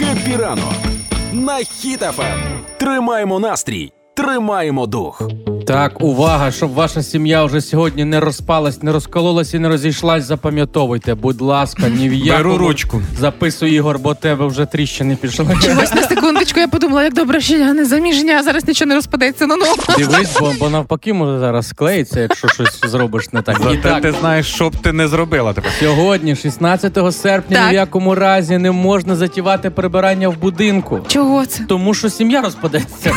Хеппі ранок на Хіт FM. Тримаємо настрій, тримаємо дух. Так, увага, щоб ваша сім'я вже сьогодні не розпалась, не розкололась і не розійшлась. Запам'ятовуйте, будь ласка, ні в якому... Беру ручку. Записуй, Ігор, бо тебе вже тріщини пішли. Чогось на секундочку я подумала, як добре, що я не заміжня, а зараз нічого не розпадеться. Ну ну. Дивись, бо, бо навпаки може зараз склеїться, якщо щось зробиш не так. І Зате так, ти знаєш, що б ти не зробила тепер. сьогодні, 16 серпня, Так. ні в якому разі не можна затівати прибирання в будинку. Чого це? Тому що сім'я розпадеться.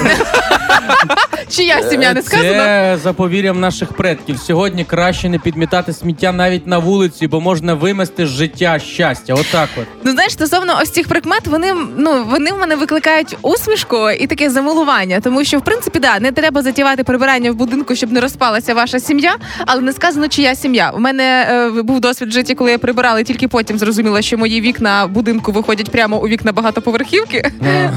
Чия сім'я не сказано? Це за повір'ям наших предків. Сьогодні краще не підмітати сміття навіть на вулиці, бо можна вимести з життя щастя. Отак от. Ну знаєш, стосовно ось цих прикмет, вони ну вони в мене викликають усмішку і таке замилування, тому що в принципі да не треба затівати прибирання в будинку, щоб не розпалася ваша сім'я, але не сказано, чия сім'я. У мене е, був досвід в житті, коли я прибирала, і тільки потім зрозуміла, що мої вікна будинку виходять прямо у вікна багатоповерхівки,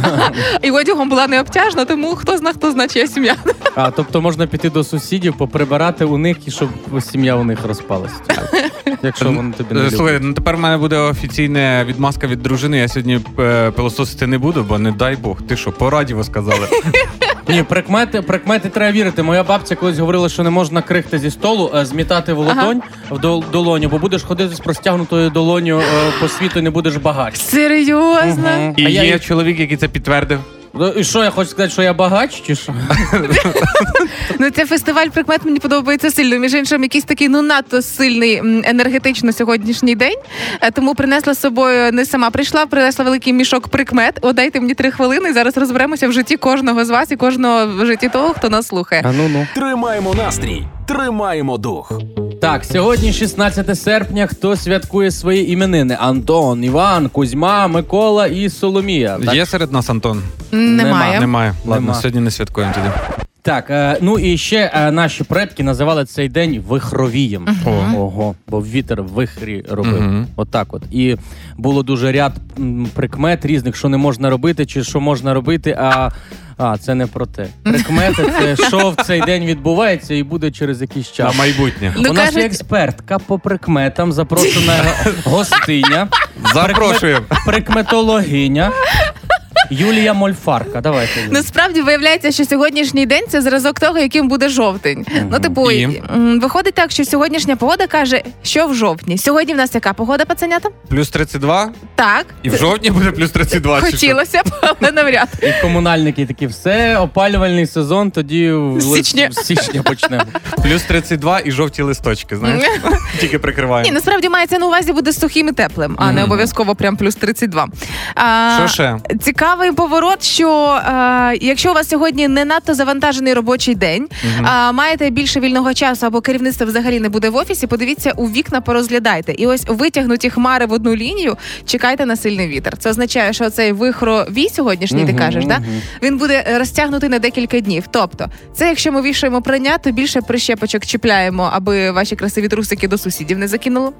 і одягом була не обтяжна, тому хто зна, хто зна, чия сім'я. А тобто можна піти до сусідів, поприбирати у них і щоб сім'я у них розпалася. Якщо вони тобі не Е, Слухай, люблять. ну тепер в мене буде офіційна відмазка від дружини. Я сьогодні е, пилососити не буду, бо не дай Бог. Ти що, по радіо сказали? Ні, прикмети, прикмети треба вірити. Моя бабця колись говорила, що не можна крихти зі столу, е, змітати в ладонь в дол- долоню, бо будеш ходити з простягнутою долоню е, по світу і не будеш багач. Серйозно? Мгм. І А я є їй- чоловік, який це підтвердив. Ну, І що я хочу сказати, що я багач, чи що? Ну, це фестиваль прикмет мені подобається сильно. Між іншим, якийсь такий ну надто сильний енергетично сьогоднішній день. Е, Тому принесла з собою не сама прийшла, принесла великий мішок прикмет. О, дайте мені три хвилини. і Зараз розберемося в житті кожного з вас і кожного в житті того, хто нас слухає. А ну ну. Тримаємо настрій, тримаємо дух. Так, сьогодні 16 серпня. Хто святкує свої іменини? Антон, Іван, Кузьма, Микола і Соломія. Так, Є серед нас Антон? Немає. Немає. Ладно, Нема. сьогодні не святкуємо тоді. так е, ну і ще е, наші предки називали цей день вихровієм. О. Ого, бо вітер в вихрі робив. Мгм. Отак от. І було дуже ряд прикмет різних, що не можна робити, чи що можна робити, а. А, це не про те. Прикмети це що в цей день відбувається і буде через якийсь На час. майбутнє. Ну, У нас кажуть- є експертка по прикметам, запрошена гостиня, Запрошуємо. прикметологиня Юлія Мольфарка. Давайте. Юлія. Насправді виявляється, що сьогоднішній день це зразок того, яким буде жовтень. Ну, типу, І? м, виходить так, що сьогоднішня погода каже, що в жовтні. Сьогодні в нас яка погода, пацанята? Плюс 32, Так. і в жовтні буде плюс 32. чи що? Хотілося б, але навряд. І комунальники такі, все, опалювальний сезон, тоді в З січня. з січня почнемо. Плюс 32 і жовті листочки, знаєш? Тільки Ні, прикриваємо. насправді мається на увазі буде сухим і теплим, а не обов'язково прям плюс 32. А, Що ще? Цікавий поворот, що е, якщо у вас сьогодні не надто завантажений робочий день, а маєте більше вільного часу або керівництво взагалі не буде в офісі, подивіться у вікна, порозглядайте. І ось витягнуті хмари в одну лінію, чекайте на сильний вітер. Це означає, що цей вихровій сьогоднішній, ти Мгм, кажеш, да? він буде е, розтягнутий на декілька днів. Тобто, це якщо ми вішаємо прання, то більше прищепочок чіпляємо, аби ваші красиві трусики до сусідів не закинуло.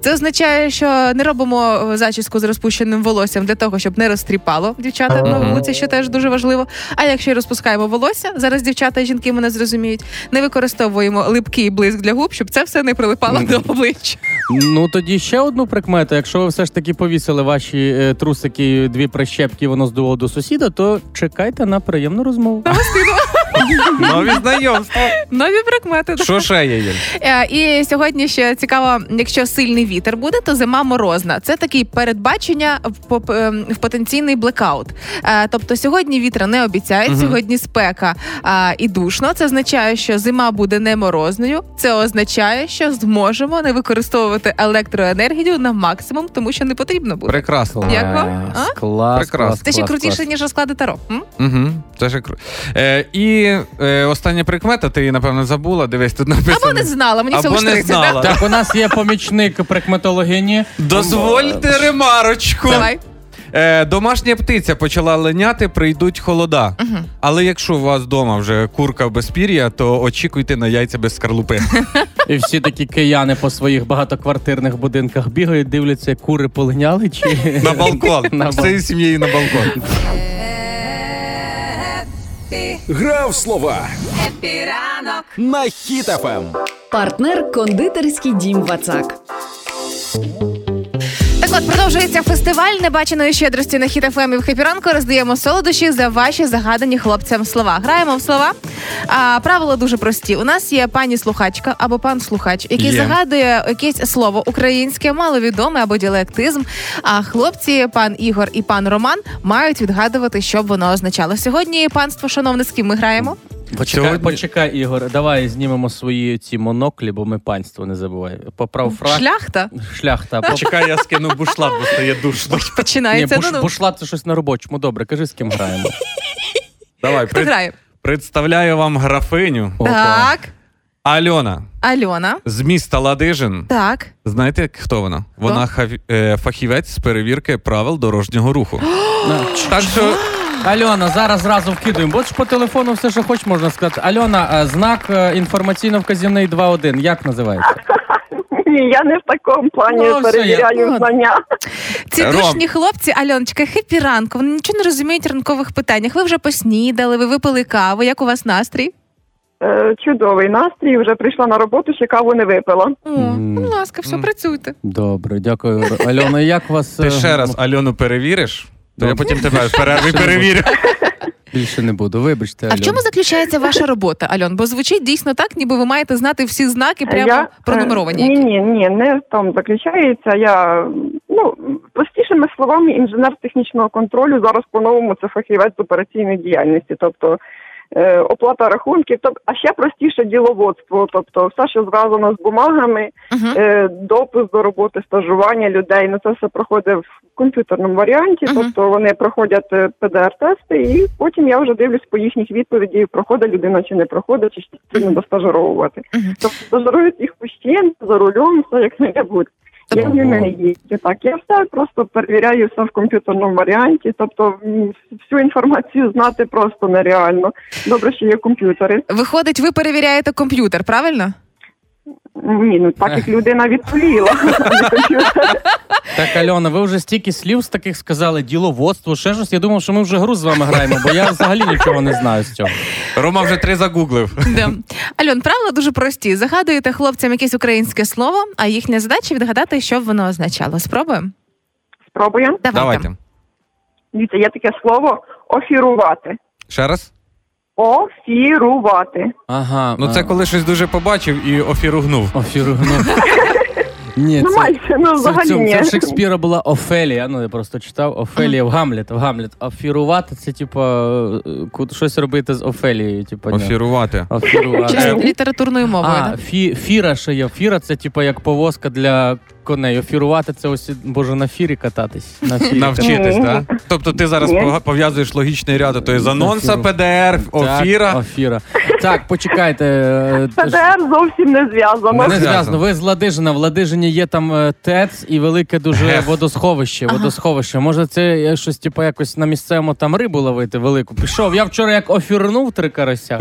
Це означає, що не робимо е, зачіску з розпущеним волоссям для того, щоб не розтріпало дівчата на вулиці, що теж дуже важливо. А якщо розпускаємо волосся, зараз дівчата і жінки мене зрозуміють, не використовуємо липкий блиск для губ, щоб це все не прилипало до обличчя. Ну тоді ще одну прикмету. Якщо ви все ж таки повісили ваші е, трусики, дві прищепки, воно здуло до сусіда, то чекайте на приємну розмову. Нові знайомства. Нові прикмети. Що ще є? Е, І сьогодні ще цікаво, якщо сильний вітер буде, то зима морозна. Це такі передбачення в, в потенційний блекаут. Е, Тобто сьогодні вітра не обіцяють, сьогодні спека а, і душно. Це означає, що зима буде не морозною. Це означає, що зможемо не використовувати електроенергію на максимум, тому що не потрібно буде. Прекрасно. Як вам? Клас, Прекрасно. клас, Це ще крутіше, ніж розклади таро. М? Угу. Це ж круто. Е, і е, остання прикмета, ти її, напевно, забула. Дивись, тут написано. Або не знала, мені всього Або ж не 30, да? знала. Так, у нас є помічник прикметологині. Дозвольте ремарочку. Давай. Е, домашня птиця почала леняти, прийдуть холода. Але якщо у вас вдома вже курка без пір'я, то очікуйте на яйця без скорлупи. І всі такі кияни по своїх багатоквартирних будинках бігають, дивляться, кури полиняли чи На балкон. На Всією сім'єю на балкон. Гра Грав слова на Ем. Хіт FM. Партнер кондитерський дім Вацак. От продовжується фестиваль небаченої щедрості на Хіт FM і в Хеппі ранку. Роздаємо солодощі за ваші загадані хлопцям слова. Граємо в слова. А, правила дуже прості. У нас є пані слухачка або пан слухач, який Є. загадує якесь слово українське, маловідоме або діалектизм. А хлопці, пан Ігор і пан Роман, мають відгадувати, що б воно означало. Сьогодні панство, шановне, з ми граємо? Почекай, Сьогодні- почекай, Ігор, давай знімемо свої ці моноклі, бо ми панство не забувай. Поправ фрак. Шляхта Шляхта. Поп... Чекай, я скину бушлат, бо стає душно. Ні, починається. буш, ну, ну. бушла це щось на робочому. Добре, кажи, з ким граємо. Давай, Хто пред- грає? представляю вам графиню Опа. Так, Альона Альона. з міста Ладижин. Так. Знаєте, хто вона? Вона хав- е, фахівець з перевірки правил дорожнього руху. На, Так що Альона, зараз зразу вкидуємо. Бо ж по телефону все, що хоч можна сказати. Альона, е, знак е, інформаційно-вказівний 2.1. Як називається? Ні, я не в такому плані Ну, все, перевіряю я- знання. Ці Ром. душні хлопці, Альоночка, хепі ранку. Вони нічого не розуміють в ранкових питаннях. Ви вже поснідали, ви випили каву. Як у вас настрій? Е, Чудовий настрій. Вже прийшла на роботу, ще каву не випила. О, будь ласка, все працюйте. Добре, дякую. Альона, як вас ти е, ще раз Альону перевіриш, то я потім тебе в перерві перевірю. більше не буду? Вибачте, А в чому заключається ваша робота, Альон? Бо звучить дійсно так, ніби ви маєте знати всі знаки, прямо я, пронумеровані. е, Ні, ні, ні, не в тому заключається. Я ну простішими словами, інженер технічного контролю зараз по-новому це фахівець з операційної діяльності, тобто. Е, Оплата рахунків, тоб- а ще простіше діловодство, тобто все, що зв'язано з бумагами, Мгм. е, допуск до роботи, стажування людей. Ну це все проходить в комп'ютерному варіанті. Мгм. Тобто вони проходять е, ПДР-тести, і потім я вже дивлюсь по їхніх відповіді, проходить людина чи не проходить, чи ще потрібно достажировувати. Тобто стажирують їх постійно за рулем, все як не небудь. Я нього не їздю. Так, я все просто перевіряю все в комп'ютерному варіанті. Тобто всю інформацію знати просто нереально. Добре, що є комп'ютери. Виходить, ви перевіряєте комп'ютер, правильно? Ні, ну так як людина відповіла. а не комп'ютер. Так, Альона, ви вже стільки слів з таких сказали, діловодство, ще щось. Я думав, що ми вже гру з вами граємо, бо я взагалі нічого не знаю з цього. Рома вже три загуглив. Да. Альон, правила дуже прості. Загадуєте хлопцям якесь українське слово, а їхня задача відгадати, що б воно означало. Спробуємо? Спробуємо. Давайте. Давайте. Дивіться, є таке слово офірувати. Ще раз. Офірувати. Ага. Ну це коли щось дуже побачив і офіругнув. Офіргнув. Ні, Ну, це, майже, ну це, в взагалі цьому- ні. це в Шекспіра була Офелія. Ну, я просто читав Офелія в Гамлет. В Гамлет. Офірувати це, типу, е, ку- щось робити з Офелією. Типу, ні. Офірувати. Офірувати. Чисто літературною мовою. А, да? фі, фіра ще є. Фіра це типу як повозка для коней. Офірувати це ось боже на фірі кататись. На фірі Навчитись, так? Тобто ти зараз Ні. пов'язуєш логічний ряд, то є з анонса. ПДР, Так, офіра. Офіра. Так, почекайте. е, ПДР зовсім не зв'язано. Не зв'язано. Ви з Ладижина. В Ладижині є там е, ТЕЦ і велике дуже водосховище. Водосховище. Може, це е, щось, типу, якось на місцевому там рибу ловити велику. Пішов. Я вчора як офірнув три карася.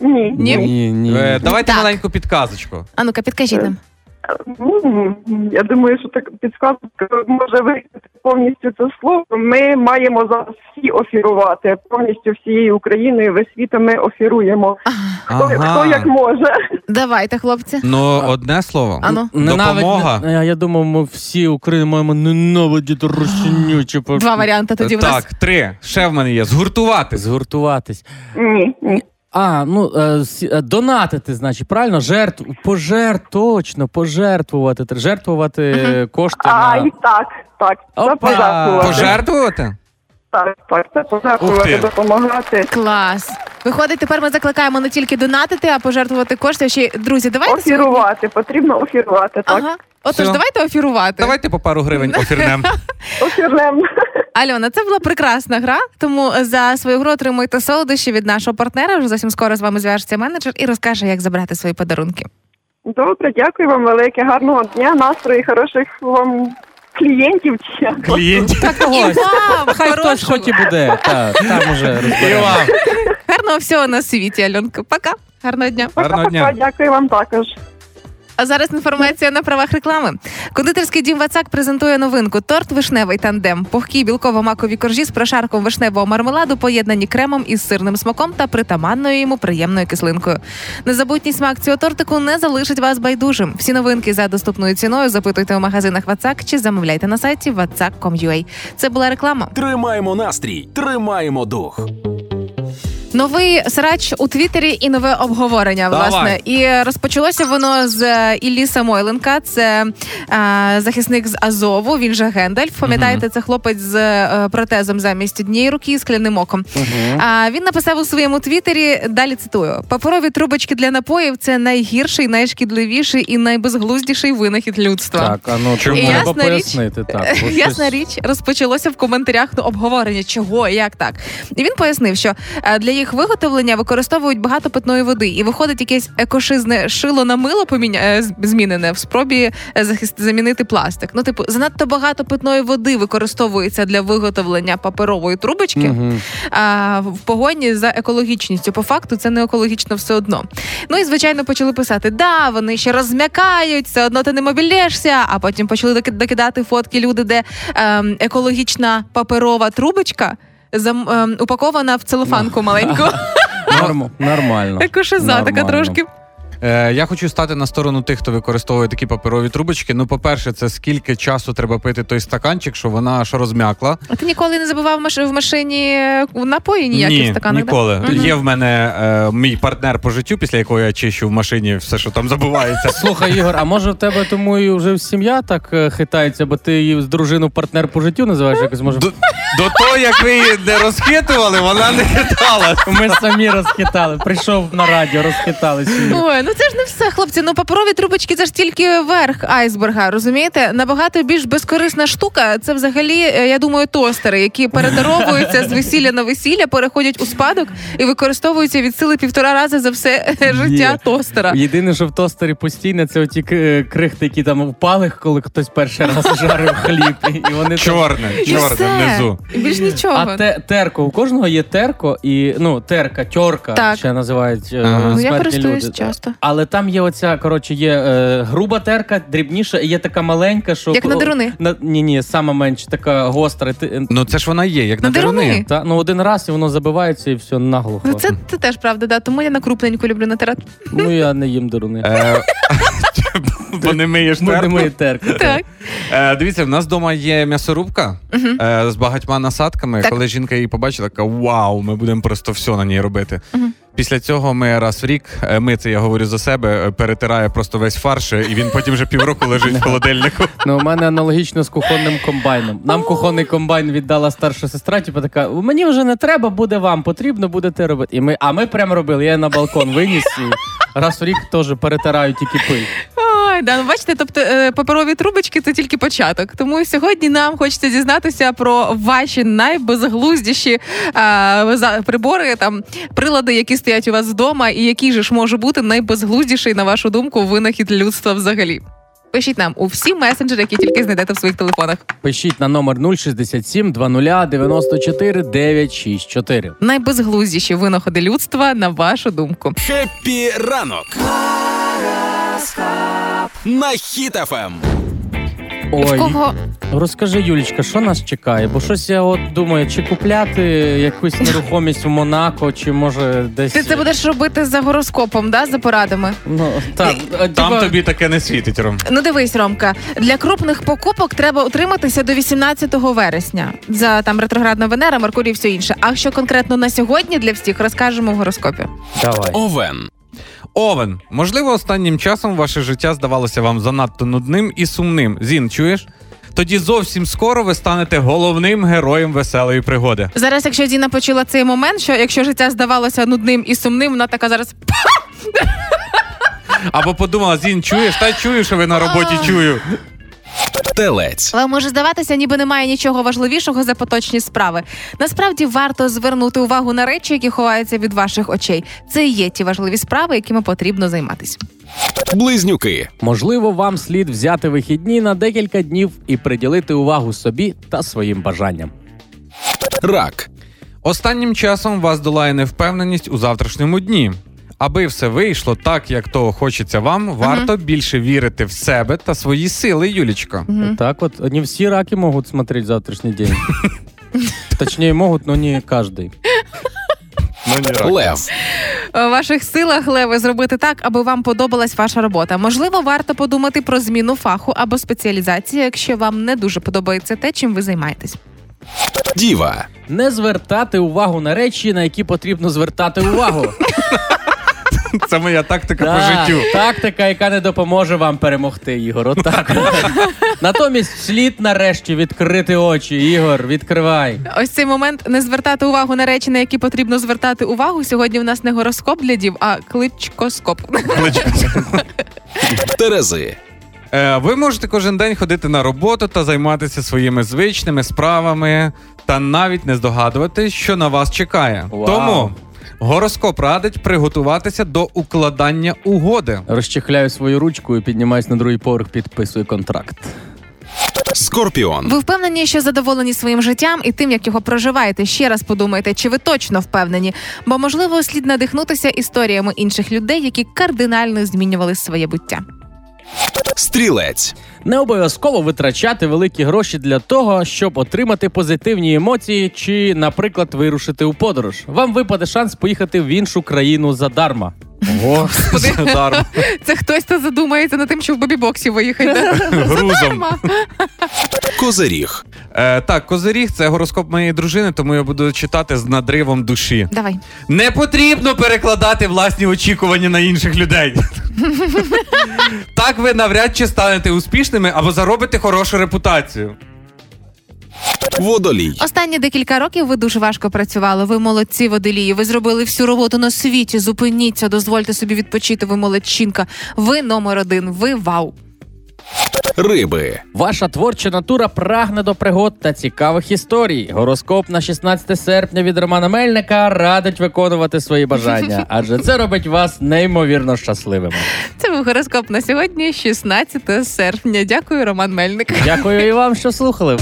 Ні. Ні? Ні, ні. Е, Давайте Так. маленьку підказочку. А ну-ка, підкажіть нам. Ну, Я думаю, що так підсказка може викликати повністю це слово. Ми маємо зараз всі офірувати повністю всією Україною, весь світом ми офіруємо. Хто, хто як може. Давайте, хлопці. Ну, одне слово. Ану. Допомога. Ненавидь- Я, я думав, ми всі Україна маємо ненавидіти русиню. Типу, Два варіанти тоді в так, три. Ще в мене є. Згуртувати. Згуртуватись. Ні, ні. А, ну е, е, донатити, значить, правильно? Жертв, пожертв, точно, пожертвувати. Жертвувати е, кошти А, на. і так, так. Опа! пожертвувати. Пожертвувати? Так, так, це пожертвувати, допомагати. Клас. Виходить, тепер ми закликаємо не тільки донатити, а пожертвувати кошти. Ще друзі, давайте сьогодні- Офірувати, потрібно офірувати, так. Ага. Отож, Все. давайте офірувати. Давайте по пару гривень офірнем. Офірнем. Альона, це була прекрасна гра. Тому за свою гру отримуйте солодощі від нашого партнера. Вже зовсім скоро з вами зв'яжеться менеджер і розкаже, як забрати свої подарунки. Добре, дякую вам велике, гарного дня, настрою, хороших вам клієнтів. чи як. Клієнтів. Так І ось. вам, Хай хтось хоч і буде. Так, там уже. Гарного всього на світі, Альонка. Пока. Гарного дня. Гарного Пока-пока, дня. Дякую вам також. А зараз інформація на правах реклами. Кондитерський дім Вацак презентує новинку торт вишневий тандем. Пухкі білково-макові коржі з прошарком вишневого мармеладу поєднані кремом із сирним смаком та притаманною йому приємною кислинкою. Незабутній смак цього тортику не залишить вас байдужим. Всі новинки за доступною ціною запитуйте у магазинах Вацак чи замовляйте на сайті vatsak.com.ua. Це була реклама. Тримаємо настрій, тримаємо дух. Новий срач у Твіттері і нове обговорення. Давай. Власне, і розпочалося воно з е, Іллі Самойленка. Це е, захисник з Азову. Він же Гендальф. Пам'ятаєте, це хлопець з е, протезом замість однієї руки і скляним оком. А він написав у своєму твіттері. Далі цитую: паперові трубочки для напоїв це найгірший, найшкідливіший і найбезглуздіший винахід людства. Так, а ну Чому? Ясна річ- пояснити. Так, бо Ясна щось- річ розпочалося в коментарях ну, обговорення, чого і як так. І він пояснив, що е, для їх виготовлення використовують багато питної води, і виходить якесь екошизне шило на мило поміня... е, змінене в спробі е, захист... замінити пластик. Ну, типу, занадто багато питної води використовується для виготовлення паперової трубочки Мгм. а, в погоні за екологічністю. По факту це не екологічно все одно. Ну і звичайно почали писати: да, вони ще розм'якають, все одно ти не мобілєшся. А потім почали доки- докидати фотки люди, де ем, екологічна паперова трубочка зам, е, упакована в целофанку маленьку. Норм- Нормально. Екошиза така трошки. Е, я хочу стати на сторону тих, хто використовує такі паперові трубочки. Ну, по-перше, це скільки часу треба пити той стаканчик, що вона аж розм'якла. А ти ніколи не забував в машині е, напої ніякі Ні, стаканах? ніколи. Мгм. Є в мене е, мій партнер по життю, після якого я чищу в машині все, що там забувається. Слухай, Ігор, а може в тебе тому і вже сім'я так е, хитається, бо ти її з дружину партнер по життю називаєш якось може. До, до того, як ви її не розхитували, вона не хитала. Ми самі розхитали. Прийшов на радіо, розхитали сім'ю. Ой, ну це ж не все, хлопці. Ну паперові трубочки це ж тільки верх айсберга, розумієте? Набагато більш безкорисна штука. Це взагалі, е, я думаю, тостери, які передаровуються з весілля на весілля, переходять у спадок і використовуються від сили півтора рази за все е, життя Є. тостера. Єдине, що в тостері постійно, це оті е, крихти, які там впали, коли хтось перший раз жарив хліб. І вони там- Чорне, І чорне внизу. І більш нічого. А те, терко, у кожного є терко і ну терка, тьорка Так. ще називають Ага. Ну, я користуюсь люди. часто. Але там є оця, коротше, є е, груба терка, дрібніша, і є така маленька, що Як на деруни. На, ні, ні, сама менша, така гостра. Ти, Ну це ж вона є, як на На деруни. деруни. та, ну один раз і воно забивається, і все наглухо. Ну це, це теж правда, да. Тому я на крупненьку люблю натирати. Ну я не їм деруни. Е, Бо не миєш Ми не терку. Так. Е, Дивіться, в нас вдома є м'ясорубка е, з багатьма насадками. Так. Коли жінка її побачила, така вау, ми будемо просто все на ній робити. Після цього ми раз в рік, е, ми це я говорю за себе, е, перетирає просто весь фарш, і він потім вже півроку лежить в холодильнику. Ну, у мене аналогічно з кухонним комбайном. Нам кухонний комбайн віддала старша сестра, типу така: мені вже не треба, буде вам, потрібно будете робити. І ми, а ми прям робили. Я на балкон виніс і раз в рік теж перетираю тільки пиль. Ой, да, ну бачите, тобто е, паперові трубочки це тільки початок. Тому сьогодні нам хочеться дізнатися про ваші найбезглуздіші е, прибори, там прилади, які стоять у вас вдома, і який же ж може бути найбезглуздіший, на вашу думку, винахід людства взагалі. Пишіть нам у всі месенджери, які тільки знайдете в своїх телефонах. Пишіть на номер 067 20 94 964. Найбезглуздіші винаходи людства, на вашу думку. Хеппі ранок. На Ем. Хіт FM. Ой, Кого розкажи, Юлічка, що нас чекає? Бо щось я от думаю, чи купляти якусь нерухомість в Монако, чи може десь. ти це будеш робити за гороскопом, да, за порадами? Ну, так, Там типа- тобі таке не світить, Ром. Ну дивись, Ромка, для крупних покупок треба утриматися до 18 вересня. За там ретроградна Венера, Меркурій, і все інше. А що конкретно на сьогодні для всіх розкажемо в гороскопі. Давай. Овен. Овен, можливо, останнім часом ваше життя здавалося вам занадто нудним і сумним. Зін, чуєш? Тоді зовсім скоро ви станете головним героєм веселої пригоди. Зараз, якщо Діна почула цей момент, що якщо життя здавалося нудним і сумним, вона така зараз Або подумала, Зін, чуєш? Та чую, що ви на роботі чую. Телець. Але може здаватися, ніби немає нічого важливішого за поточні справи. Насправді варто звернути увагу на речі, які ховаються від ваших очей. Це і є ті важливі справи, якими потрібно займатися. Близнюки. Можливо, вам слід взяти вихідні на декілька днів і приділити увагу собі та своїм бажанням. Рак. Останнім часом вас долає невпевненість у завтрашньому дні. Аби все вийшло так, як того хочеться вам, варто більше вірити в себе та свої сили, Юлічко. Так вот, не все раки могут смотреть завтрашний день. Точнее, могут, но не каждый. Лев. У ваших силах, Леви, зробити так, аби вам подобалась ваша робота. Можливо, варто подумати про зміну фаху або спеціалізацію, якщо вам не дуже подобається те, чим ви займаєтесь. Діва. Не звертати увагу на речі, на які потрібно звертати увагу. Це моя тактика по життю. Тактика, яка не допоможе вам перемогти, Ігор. Отак. Натомість слід нарешті відкрити очі. Ігор, відкривай. Ось цей момент не звертати увагу на речі, на які потрібно звертати увагу. Сьогодні в нас не гороскоп для дів, а кличкоскоп. Терези. Е, Ви можете кожен день ходити на роботу та займатися своїми звичними справами, та навіть не здогадувати, що на вас чекає. Вау. Тому гороскоп радить приготуватися до укладання угоди. Розчехляю свою ручку і піднімаюсь на другий поверх, підписую контракт. Скорпіон. Ви впевнені, що задоволені своїм життям і тим, як його проживаєте. Ще раз подумайте, чи ви точно впевнені, бо можливо слід надихнутися історіями інших людей, які кардинально змінювали своє буття. Стрілець. Не обов'язково витрачати великі гроші для того, щоб отримати позитивні емоції чи, наприклад, вирушити у подорож. Вам випаде шанс поїхати в іншу країну задарма. Ого, Задарма. Це хтось хто задумається над тим, що в бобі-боксі виїхати. Грузом. Козиріг. Е, так, козиріг це гороскоп моєї дружини, тому я буду читати з надривом душі. Давай. Не потрібно перекладати власні очікування на інших людей. так ви навряд чи станете успішними або заробите хорошу репутацію. Водолій. Останні декілька років ви дуже важко працювали. Ви молодці водолії. Ви зробили всю роботу на світі. Зупиніться, дозвольте собі відпочити. Ви молодчинка. Ви номер один. Ви вау. Риби. Ваша творча натура прагне до пригод та цікавих історій. Гороскоп на 16 серпня від Романа Мельника радить виконувати свої бажання, адже це робить вас неймовірно щасливими. Це був гороскоп на сьогодні, 16 серпня. Дякую, Роман Мельник. Дякую і вам, що слухали.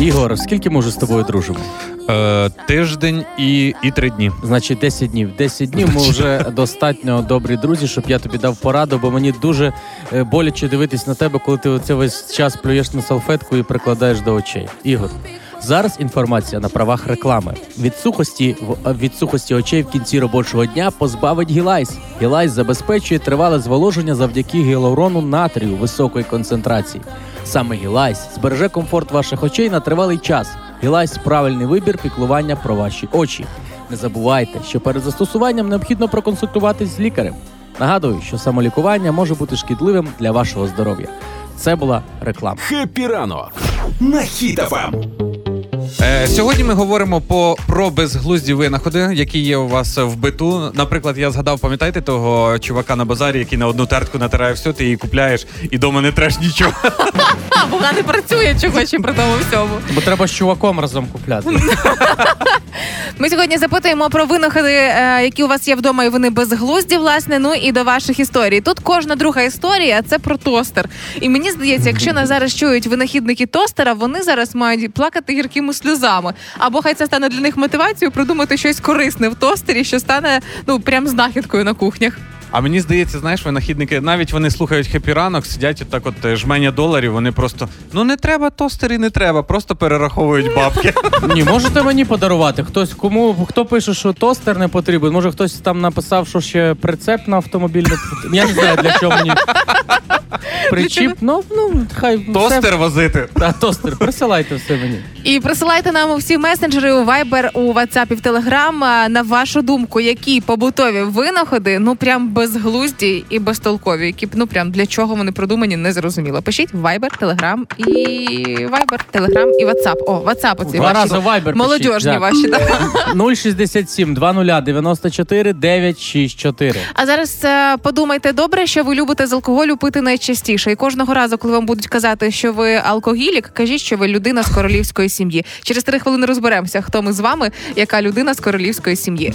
Ігор, скільки ми вже з тобою дружимо? Е, тиждень і, і три дні. Значить, 10 днів. 10 днів ми вже достатньо добрі друзі, щоб я тобі дав пораду, бо мені дуже е, боляче дивитись на тебе, коли ти оце весь час плюєш на салфетку і прикладаєш до очей. Ігор. Зараз інформація на правах реклами. Від сухості від сухості очей в кінці робочого дня позбавить гілайс. Гілайс забезпечує тривале зволоження завдяки гіалуронату натрію високої концентрації. Саме гілайс збереже комфорт ваших очей на тривалий час. Гілайс правильний вибір піклування про ваші очі. Не забувайте, що перед застосуванням необхідно проконсультуватись з лікарем. Нагадую, що самолікування може бути шкідливим для вашого здоров'я. Це була реклама. Хепі ранок. На. Е, сьогодні ми говоримо по, про безглузді винаходи, які є у вас в биту. Наприклад, я згадав, пам'ятаєте того чувака на базарі, який на одну тертку натирає все, ти її купляєш і дома не треш нічого. Бо вона не працює чого ще при тому всьому. Бо треба з чуваком разом купляти. Ми сьогодні запитуємо про винаходи, е, які у вас є вдома, і вони безглузді, власне. Ну і до ваших історій. Тут кожна друга історія це про тостер. І мені здається, якщо нас зараз чують винахідники тостера, вони зараз мають плакати гіркими сльозами. Або хай це стане для них мотивацією придумати щось корисне в тостері, що стане ну прям знахідкою на кухнях. А мені здається, знаєш, винахідники, навіть вони слухають хеппі ранок, сидять отак от е, жменя доларів, вони просто ну не треба тостери, не треба, просто перераховують бабки. Ні, можете мені подарувати. Хтось кому хто пише, що тостер не потрібен. Може хтось там написав, що ще прицеп на автомобіль. Я не знаю, для чого мені. Причіп, ну, ну, хай все- Тостер возити. Та, тостер, присилайте все мені. І присилайте нам у всі месенджери у Viber, у WhatsApp і в Telegram на вашу думку, які побутові винаходи, ну прям безглузді і безтолкові, які ну прям для чого вони продумані, не зрозуміло. Пишіть Viber, Telegram і Viber, Telegram і WhatsApp. О, WhatsApp оці Два ваші. рази Viber Молодіжні пишіть, ваші, так. 067 20 94 964. А зараз е, подумайте добре, що ви любите з алкоголю пити найчастіше. І кожного разу, коли вам будуть казати, що ви алкогілік, кажіть, що ви людина з королівської сім'ї. Через три хвилини розберемося, хто ми з вами, яка людина з королівської сім'ї.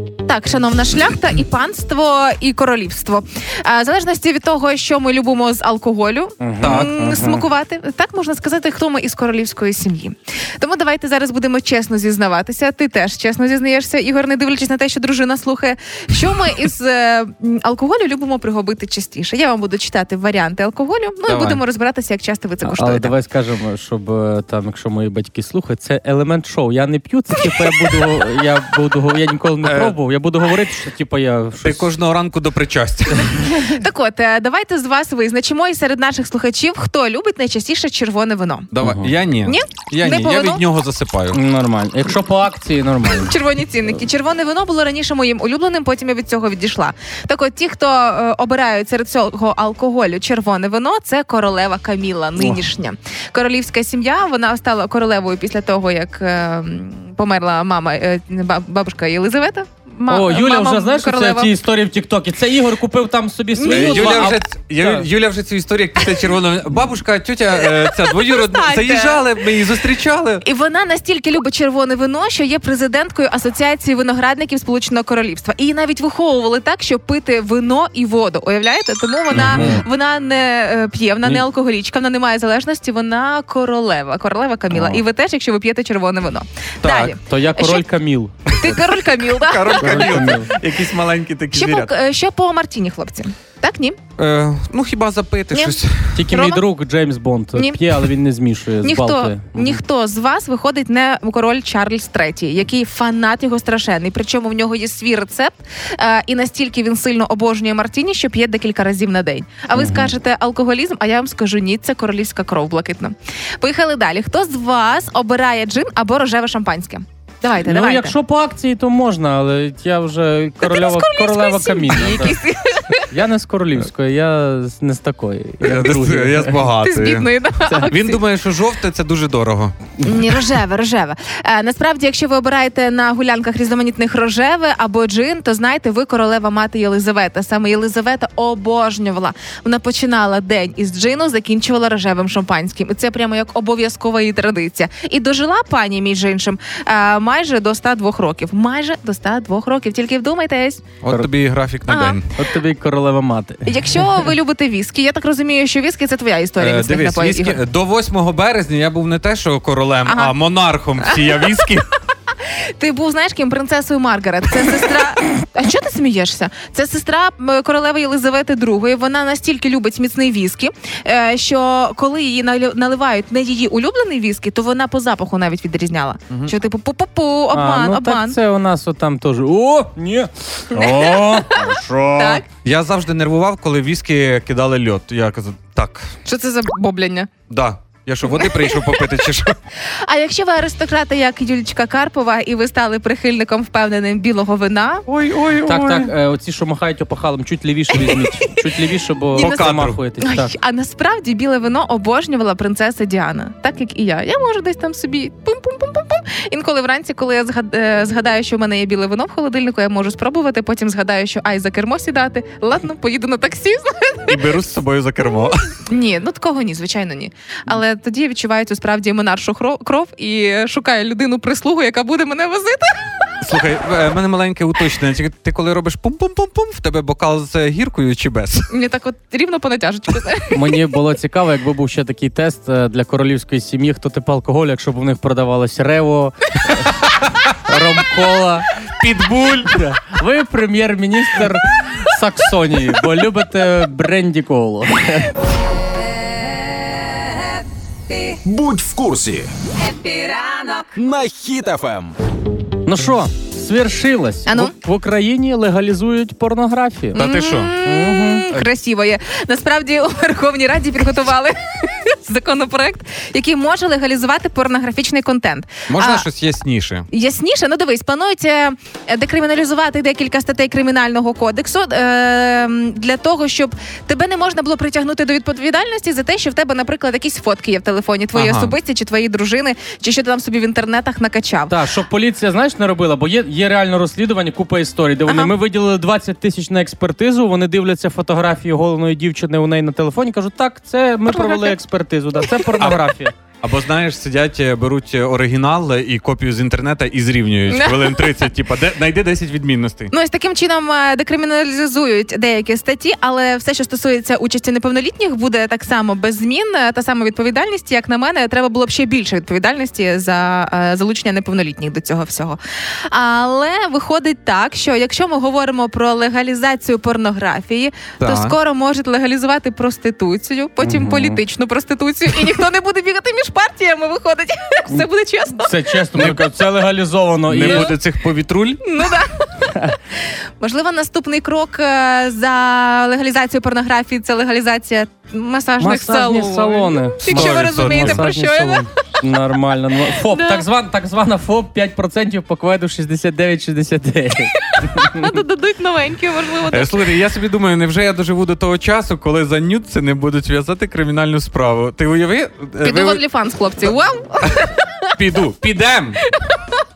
Так, шановна шляхта, і панство, і королівство. А, в залежності від того, що ми любимо з алкоголю Так, м, смакувати, так можна сказати, хто ми із королівської сім'ї. Тому давайте зараз будемо чесно зізнаватися. Ти теж чесно зізнаєшся, Ігор, не дивлячись на те, що дружина слухає. Що ми із е, алкоголю любимо пригубити частіше? Я вам буду читати варіанти алкоголю. Ну Давай. і будемо розбиратися, як часто ви це Але куштуєте. давай скажемо, щоб е, там, якщо мої батьки слухають, це елемент шоу. Я не п'ю, це типу я буду, я буду, я ніколи не Е. пробував. Я буду говорити, що типу я Ти кожного ранку до причастя. Так от, е, давайте з вас визначимо і серед наших слухачів, хто любить найчастіше червоне вино. Давай. Я ні. Ні? Я Не ні. Я від нього засипаю. Нормально. Якщо по акції, нормально. Червоні цінники. Червоне вино було раніше моїм улюбленим, потім я від цього відійшла. Так от ті, хто е, обирають серед цього алкоголю червоне вино, це королева Каміла, нинішня. Королівська сім'я, вона стала королевою після того, як е, померла мама, е, бабушка Єлизавета. Ма- О, Юля мама вже знаєш, що це королева. ці історії в Тіктокі. Це Ігор купив там собі свою. Юля а- вже, Ю- Так. Юля вже цю історію, як після червоного. Бабушка, тютя, е, ця двоюродна, Перестаньте. заїжджали, ми її зустрічали. І вона настільки любить червоне вино, що є президенткою Асоціації виноградників Сполученого Королівства. І її навіть виховували так, щоб пити вино і воду. Уявляєте? Тому вона вона не е, п'є, вона не алкоголічка, вона не має залежності. Вона королева, королева Каміла. О. І ви теж, якщо ви п'єте червоне вино. Так. Далі То я король Що- Каміл. ти король Каміл, да? Король. Якісь маленькі такі Що по, звірята. е, по Мартіні, хлопці? Так, ні? Е, ну хіба запити Ні. щось. Тільки Рома? мій друг Джеймс Бонд Ні. п'є, але він не змішує з Ніхто, балки. ніхто з вас виходить не король Чарльз III, який фанат його страшенний. Причому в нього є свій рецепт, е, і настільки він сильно обожнює Мартіні, що п'є декілька разів на день. А ви скажете алкоголізм? А я вам скажу ні, це королівська кров блакитна. Поїхали далі. Хто з вас обирає джин або рожеве шампанське? Давайте, Ну, давайте. якщо по акції, то можна, але я вже королева, королева Каміна. Я не з королівської, я з- не з такої. Я, Я другий. я з Ти з багатої. бідної да? Він думає, що жовте це дуже дорого. Ні, рожеве, рожеве. Е, насправді, якщо ви обираєте на гулянках різноманітних рожеве або джин, то знаєте, ви королева мати Єлизавета. Саме Єлизавета обожнювала. Вона починала день із джину, закінчувала рожевим шампанським. І це прямо як обов'язкова її традиція. І дожила пані між іншим е, майже до 102 років. Майже до 102 років. Тільки вдумайтесь. От тобі і графік на Ага. день. От тобі королева мати. Якщо ви любите віскі, я так розумію, що віскі це твоя історія Е, Дивись, напоїв. віскі, Ігор. до 8 березня я був не те, що королем, Ага. а монархом всія віскі. Ти був знаєш ким принцесою Маргарет. Це сестра. А що ти смієшся? Це сестра королеви Єлизавети II. Вона настільки любить міцний віскі, е, що коли її наливають не її улюблений віскі, то вона по запаху навіть відрізняла. Що типу пу-пу-пу, обман, а, ну, обман. Так це у нас отам теж. О, ні. О, що? Так. Я завжди нервував, коли віскі кидали льод. Я казав, так, Що це за бобляння? да. Я що, води прийшов попити, чи що? А якщо ви аристократи, як Юлічка Карпова, і ви стали прихильником впевненим білого вина, Ой, ой, ой. Так, так, е, оці, що махають опахалом, чуть лівіше візьміть. Чуть лівіше, бо Ні, ви на- замахуєтесь. Ай, Так. а насправді біле вино обожнювала принцеса Діана, так як і я. Я можу десь там собі пум-пум-пум-пум-пум. Інколи вранці, коли я згад- е, згадаю, що в мене є біле вино в холодильнику, я можу спробувати. Потім згадаю, що ай за кермо сідати. Ладно, поїду на таксі. І беру з собою за кермо. Ні, ну такого ні, звичайно, ні. Але тоді я відчуваю цю справді монаршу хро- кров і шукаю людину прислугу, яка буде мене возити. Слухай, е, в мене маленьке уточнення. Ти коли робиш пум-пум-пум-пум, в тебе бокал з гіркою чи без? Мені так от рівно по натяжечку. Мені було цікаво, якби був ще такий тест е, для королівської сім'ї, хто тип алкоголю, якщо б у них продавалось рево, ромкола. Підбуль. Ви прем'єр-міністр Саксонії, бо любите бренді коло. Будь в курсі. На Хіт-ФМ. Ну що, свершилось. А ну? В, в Україні легалізують порнографію. Та ти що? Красиво є. Насправді у Верховній Раді підготували законопроект, який може легалізувати порнографічний контент. Можна А, щось ясніше? Ясніше, ну дивись, планується е, декриміналізувати декілька статей кримінального кодексу е, для того, щоб тебе не можна було притягнути до відповідальності за те, що в тебе, наприклад, якісь фотки є в телефоні, твої Ага. особисті чи твої дружини, чи що ти там собі в інтернетах накачав. Так, щоб поліція, знаєш, не робила, бо є, є реально розслідування, купа історій, де вони Ага. ми виділили 20 тисяч на експертизу. Вони дивляться фотографії голеної дівчини у неї на телефоні. кажуть, так, це ми провели експертизу. Да, це порнографія. Або знаєш, сидять, е, беруть е, оригінал і копію з інтернету і зрівнюють хвилин 30, типа, де знайди 10 відмінностей. Ну, ось таким чином е, декриміналізують деякі статті, але все, що стосується участі неповнолітніх, буде так само без змін. Та сама відповідальність, як на мене, треба було б ще більше відповідальності за залучення неповнолітніх до цього всього. Але виходить так, що якщо ми говоримо про легалізацію порнографії, то скоро можуть легалізувати проституцію, потім політичну проституцію, і ніхто не буде бігати між партіями. Виходить, все буде чесно. Це чесно, ми це легалізовано. Не і... буде цих повітруль. Ну да. Можливо, наступний крок е, за легалізацію порнографії це легалізація масажних Масажні салонів. салони. Якщо ви розумієте, про що я. Нормально. Ну, ФОП, Да. так, зван, так звана ФОП 5% по кведу 69,69. А то дадуть новенькі, можливо, Е, так. Слухай, я собі думаю, невже я доживу до того часу, коли за нюци не будуть в'язати кримінальну справу? Ти уяви? Е, Піду в OnlyFans, хлопці. Вау! Піду, підем.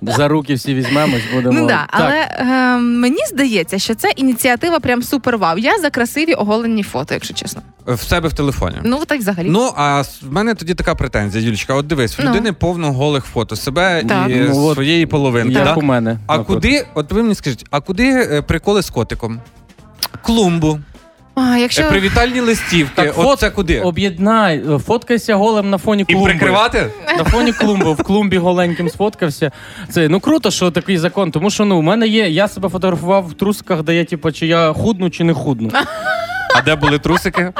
За руки всі візьмемось, будемо. Ну да, Так. але е, мені здається, що це ініціатива прям супер вау. Я за красиві оголені фото, якщо чесно. В себе в телефоні. Ну так взагалі. Ну, а в мене тоді така претензія, Юлічка. От дивись, в Ну. людини повно голих фото себе Так. і Ну, своєї половинки. Як да? у мене. А наприклад. куди, от ви мені скажіть, а куди е, приколи з котиком? Клумбу, а, е, якщо привітальні листівки. Так, от фот- це куди? Об'єднай, фоткайся голим на фоні І прикривати? На фоні клумби, в клумбі голеньким сфоткався. Це ну круто, що такий закон. Тому що ну, у мене є. Я себе фотографував в трусиках, де я, типу, чи я худну, чи не худну. А де були трусики?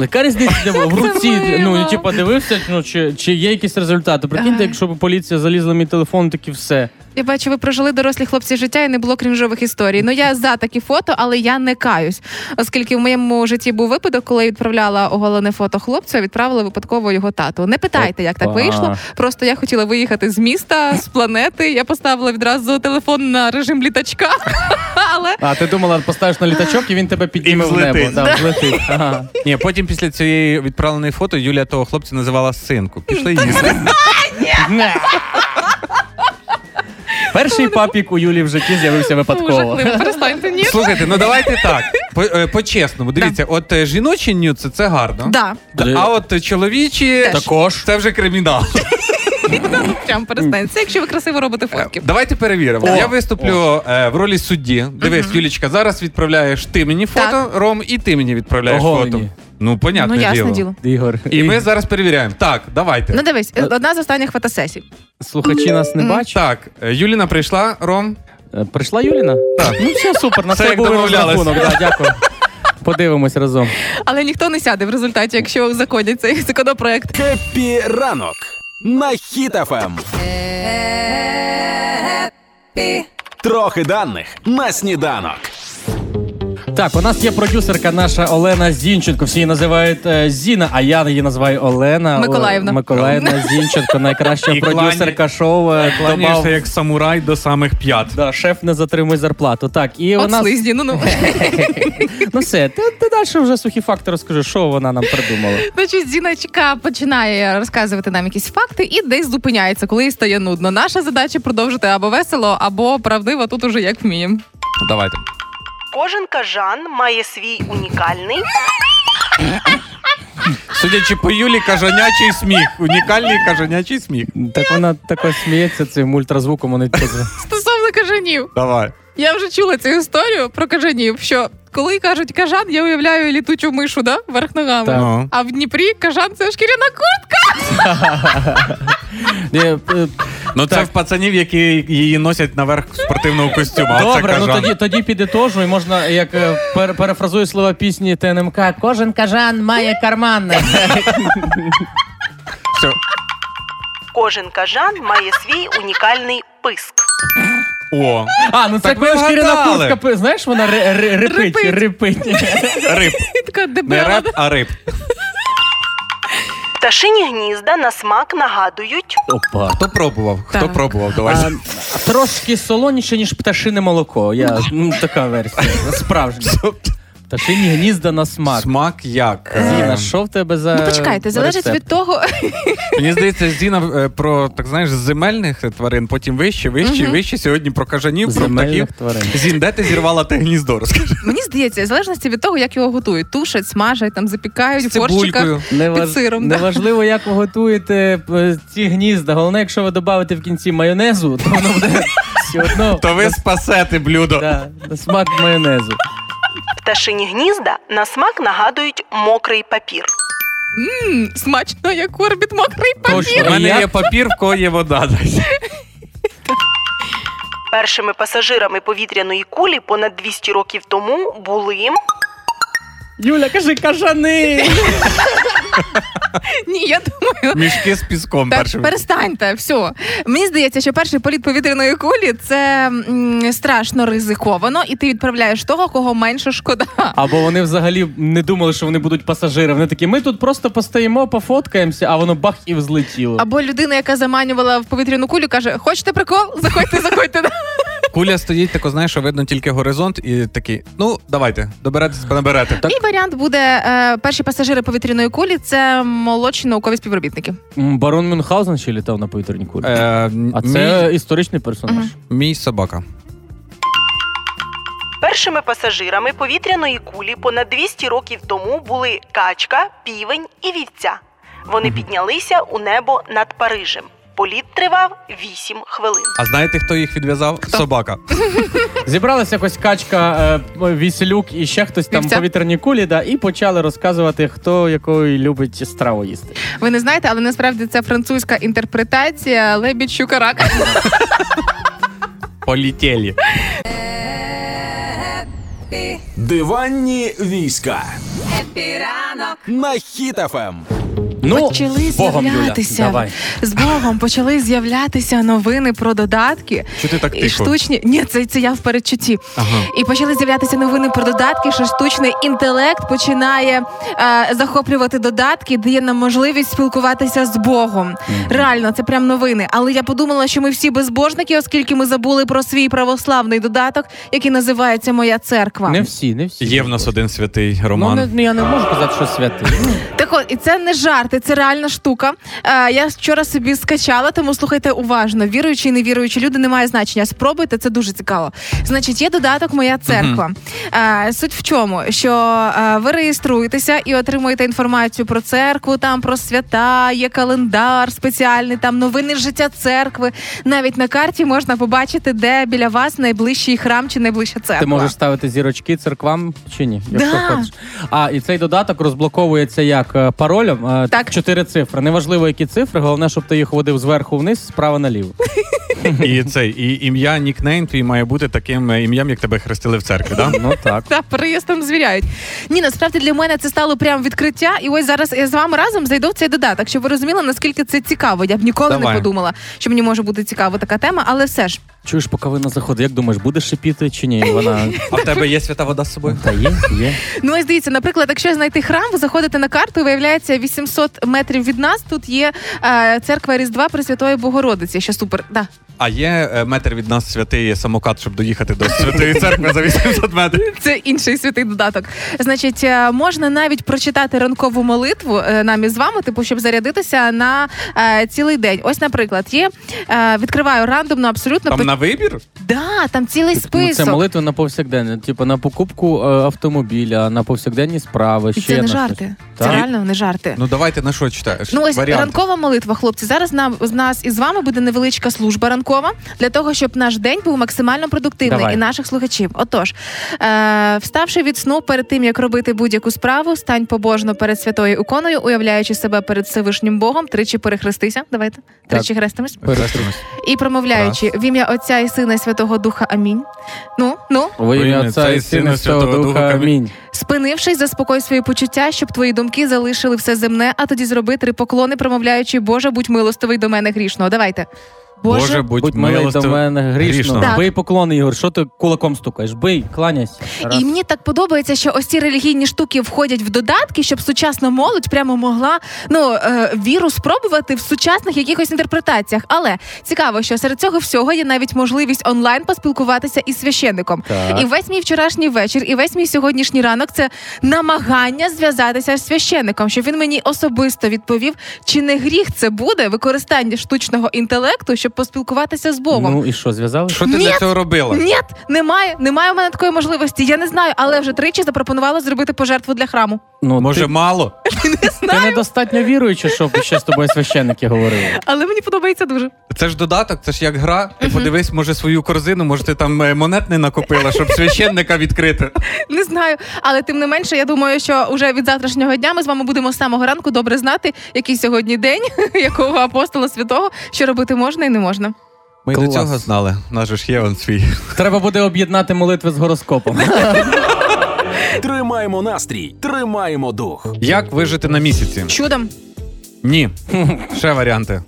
Яка різниця де в руці? Ну, і, типу, дивився, ну, чи, чи є якісь результати. Прикиньте, якщо б поліція залізла в мій телефон, такі все. Я бачу, ви прожили дорослі хлопці життя і не було крінжових історій. Ну я за такі фото, але я не каюсь. Оскільки в моєму житті був випадок, коли я відправляла оголене фото хлопцю, а відправила випадково його тату. Не питайте, як так вийшло. Просто я хотіла виїхати з міста, з планети. Я поставила відразу телефон на режим літачка. Але А ти думала, поставиш на літачок і він тебе підніме в небо. Да, взлетить. Ага. Ні, потім після цієї відправленої фото Юля того хлопця називала синку. Пішли їсти. Перший папік у Юлі в житті з'явився випадково. жахливо, перестаньте ні. Слухайте, ну давайте так. По- е, По-чесному, дивіться, от е, жіночі нюци це гарно. Да, А от е, чоловічі Теж. Також. це вже кримінал. прям перестаньте. Це якщо ви красиво робите фотки. Давайте перевіримо. О. Я виступлю е, в ролі судді. Дивись, Юлічка, зараз відправляєш ти мені фото, Так. Ром, і ти мені відправляєш фото. Ну, понятне Ну, ясне діло. діло. Ігор. І ми зараз перевіряємо. Так, давайте. Ну дивись, одна з останніх фотосесій. Слухачі нас не бачать. Так, е, Юліна прийшла, Ром. Е, Прийшла Юліна? Так. Ну все, супер, на Це це як був домовлялись. розрахунок. Да, дякую. Подивимось разом. Але ніхто не сяде в результаті, якщо узаконять цей законопроект. Хеппі ранок на Хіт-ФМ. Трохи даних на сніданок. Так, у нас є продюсерка наша Олена Зінченко. Всі її називають е, Зіна, а я її називаю Олена. Миколаївна. О, Миколаївна Зінченко, найкраща І продюсерка шоу. е, Кланяєшся як самурай до самих п'ят. Да, шеф не затримує зарплату. Так, і От вона. слизні, ну ну. Ну все, ти, ти далі вже сухі факти розкажи, що вона нам придумала. Значить, Зіночка починає розказувати нам якісь факти і десь зупиняється, коли їй стає нудно. Наша задача продовжити або весело, або правдиво, тут уже як вміємо. Давайте. Кожен кажан має свій унікальний Судячи по Юлі, кажанячий сміх. Унікальний кажанячий сміх. Так вона тако сміється цим ультразвуком, вони. Стосовно кажанів, Давай. Я вже чула цю історію про кажанів, що коли кажуть кажан, я уявляю літучу мишу, да, верх ногами. Так. Ну. А в Дніпрі кажан це шкіряна куртка. Е, Ну це в пацанів, які її носять наверх спортивного костюму. Добре, ну тоді, тоді підітожу, і можна, як е, перефразую слова пісні ТНМК, кожен кажан має карман. Кожен кажан має свій унікальний писк. О, А, ну це коли шкіряна куртка, знаєш, вона ри- ри- рипить, Рипить. риб. Така Не реп, а риб. Пташині гнізда на смак нагадують Опа. Хто пробував? Хто Так. пробував? Давай. А, трошки солоніше, ніж пташине молоко. Я, ну, така версія. Справжня. Пташині гнізда на смак. Смак як? Зіна, Е, що в тебе за Ну почекайте, залежить рецепт? від того, Мені здається, Зіна е, про так знаєш земельних тварин, потім вище, вище, Мгм. вище. Сьогодні про кажанів, про птахів. тварин. Зін, де ти зірвала те гніздо? Розкажи. мені здається, в залежності від того, як його готують. Тушать, смажать, там запікають в горщиках. Неваж- Під сиром, да. Неважливо, як ви готуєте е, ці гнізда. Головне, якщо ви додаєте в кінці майонезу, то воно буде все одно То ви спасете блюдо. да, на смак майонезу. Пташині гнізда на смак нагадують мокрий папір. М, смачно, як корбіт мокрий Точно. папір. У мене є папір, в кого є вода. Першими пасажирами повітряної кулі понад 200 років тому були Юля, кажи кажани. Ні, я думаю. Мішки з піском Так, першим. перестаньте, все. Мені здається, що перший політ повітряної кулі це м, страшно ризиковано, і ти відправляєш того, кого менше шкода. Або вони взагалі не думали, що вони будуть пасажири. Вони такі, ми тут просто постоїмо, пофоткаємося, а воно бах і взлетіло. Або людина, яка заманювала в повітряну кулю, каже: Хочете прикол? Заходьте, заходьте. Куля стоїть, тако знаєш, що видно тільки горизонт, і такий, ну давайте, доберетесь, наберете. Так. І варіант буде е, перші пасажири повітряної кулі це молодші наукові співробітники. М, Барон Мюнхгаузен ще літав на повітряній кулі. Е, а мій, це історичний персонаж. Мгм. мій собака. першими пасажирами повітряної кулі понад 200 років тому були качка, півень і вівця. Вони піднялися у небо над Парижем. Політ тривав 8 хвилин. А знаєте, хто їх відв'язав? Собака. Зібралася якось качка, е, Віселюк і ще хтось там Вівця. повітряні кулі, да, і почали розказувати, хто якої любить страву їсти. Ви не знаєте, але насправді це французька інтерпретація лебідь щукарак. Полетєлі. Диванні війська. На Ем. Хіт FM. Ну, почали Богом, Юля, з'являтися давай. з Богом, почали з'являтися новини про додатки Що ти так і штучні. Ні, це, це я в передчутті. Ага. І почали з'являтися новини про додатки, що штучний інтелект починає е, захоплювати додатки, дає нам можливість спілкуватися з Богом. Реально, це прям новини. Але я подумала, що ми всі безбожники, оскільки ми забули про свій православний додаток, який називається Моя церква. Не всі, не всі. Є в нас один святий Ну, Роман. не, ну, я не можу казати, що святий. Ну, Так от, і це не жарти, це реальна штука. Е, я вчора собі скачала, тому слухайте уважно. Віруючі і невіруючі люди не має значення. Спробуйте, це дуже цікаво. Значить, є додаток Моя церква. Е, суть в чому? Що е, ви реєструєтеся і отримуєте інформацію про церкву, там про свята, є календар спеціальний, там новини з життя церкви. Навіть на карті можна побачити, де біля вас найближчий храм чи найближча церква. Ти можеш ставити зірочки церквам чи ні? Якщо Да. хочеш. А, і цей додаток розблоковується як е, паролем. е, Так. Чотири цифри. Неважливо, які цифри, головне, щоб ти їх водив зверху вниз, справа наліво. І цей, і ім'я, нікнейм твій має бути таким е, ім'ям, як тебе хрестили в церкві, да? Ну так. Та переїздом звіряють. Ні, насправді для мене це стало прям відкриття. І ось зараз я з вами разом зайду в цей додаток, щоб ви розуміли, наскільки це цікаво. Я б ніколи Давай. не подумала, що мені може бути цікава така тема, але все ж. Чуєш, поки вона заходить, як думаєш, будеш шипіти чи ні? Вона А в тебе є свята вода з собою? та є, є. Ну ось дивіться, наприклад, якщо знайти храм, ви заходите на карту, і виявляється 800 метрів від нас. Тут є е, церква Різдва Пресвятої Богородиці. Що супер. Да. А є е, метр від нас святий самокат, щоб доїхати до святої церкви за 800 метрів. Це інший святий додаток. Значить, е, можна навіть прочитати ранкову молитву е, нам із вами, типу, щоб зарядитися на е, цілий день. Ось, наприклад, є е, відкриваю рандомно абсолютно Там на вибір? Да, там цілий Ну, список. це молитва на повсякденне. Типу на покупку е, автомобіля, на повсякденні справи. І ще це не на жарти. Це Так. реально не жарти. Ну давайте на що читаєш? Ну ось Варіант. ранкова молитва, хлопці. Зараз нам з нас із вами буде невеличка служба ранкова для того, щоб наш день був максимально продуктивний Давай. і наших слухачів. Отож, е, вставши від сну перед тим, як робити будь-яку справу, стань побожно перед святою іконою, уявляючи себе перед Всевишнім Богом, тричі перехрестися. Давайте тричі хрестимось. Перестримусь. І промовляючи в ім'я Отця і Сина і Святого Духа. Амінь. Ну, ну, Во ім'я Отця і Сина Святого Духа. Амінь. Спинившись, заспокой свої почуття, щоб твої думки залишили все земне, а тоді зроби три поклони, промовляючи, Боже, будь милостивий до мене грішного. Давайте. Боже, будь, Будь милий до мене грішно. грішного. Так. Бий поклони, Ігор. Що ти кулаком стукаєш? Бий, кланяйся. Раз. І мені так подобається, що ось ці релігійні штуки входять в додатки, щоб сучасна молодь прямо могла ну е, віру спробувати в сучасних якихось інтерпретаціях. Але цікаво, що серед цього всього є навіть можливість онлайн поспілкуватися із священником. Так. І весь мій вчорашній вечір, і весь мій сьогоднішній ранок це намагання зв'язатися з священником, щоб він мені особисто відповів, чи не гріх це буде використання штучного інтелекту, щоб поспілкуватися з Богом. Ну і що, зв'язали? Що ти Ні. для цього робила? Ні, немає, немає у мене такої можливості. Я не знаю, але вже тричі запропонувала зробити пожертву для храму. Ну, Може, ти, мало? ти недостатньо віруючи, щоб ще з тобою священники говорили. Але мені подобається дуже. Це ж додаток, це ж як гра. Ти подивись, може, свою корзину, може, ти там е, монет не накопила, щоб священника відкрити. Не знаю. Але тим не менше, я думаю, що уже від завтрашнього дня ми з вами будемо з самого ранку добре знати, який сьогодні день, якого апостола святого, що робити можна і не можна. Ми Клас. до цього знали. Наш же ж є он свій. Треба буде об'єднати молитви з гороскопом. Тримаємо настрій, тримаємо дух. Як вижити на місяці? Чудом Ні. Ще варіанти.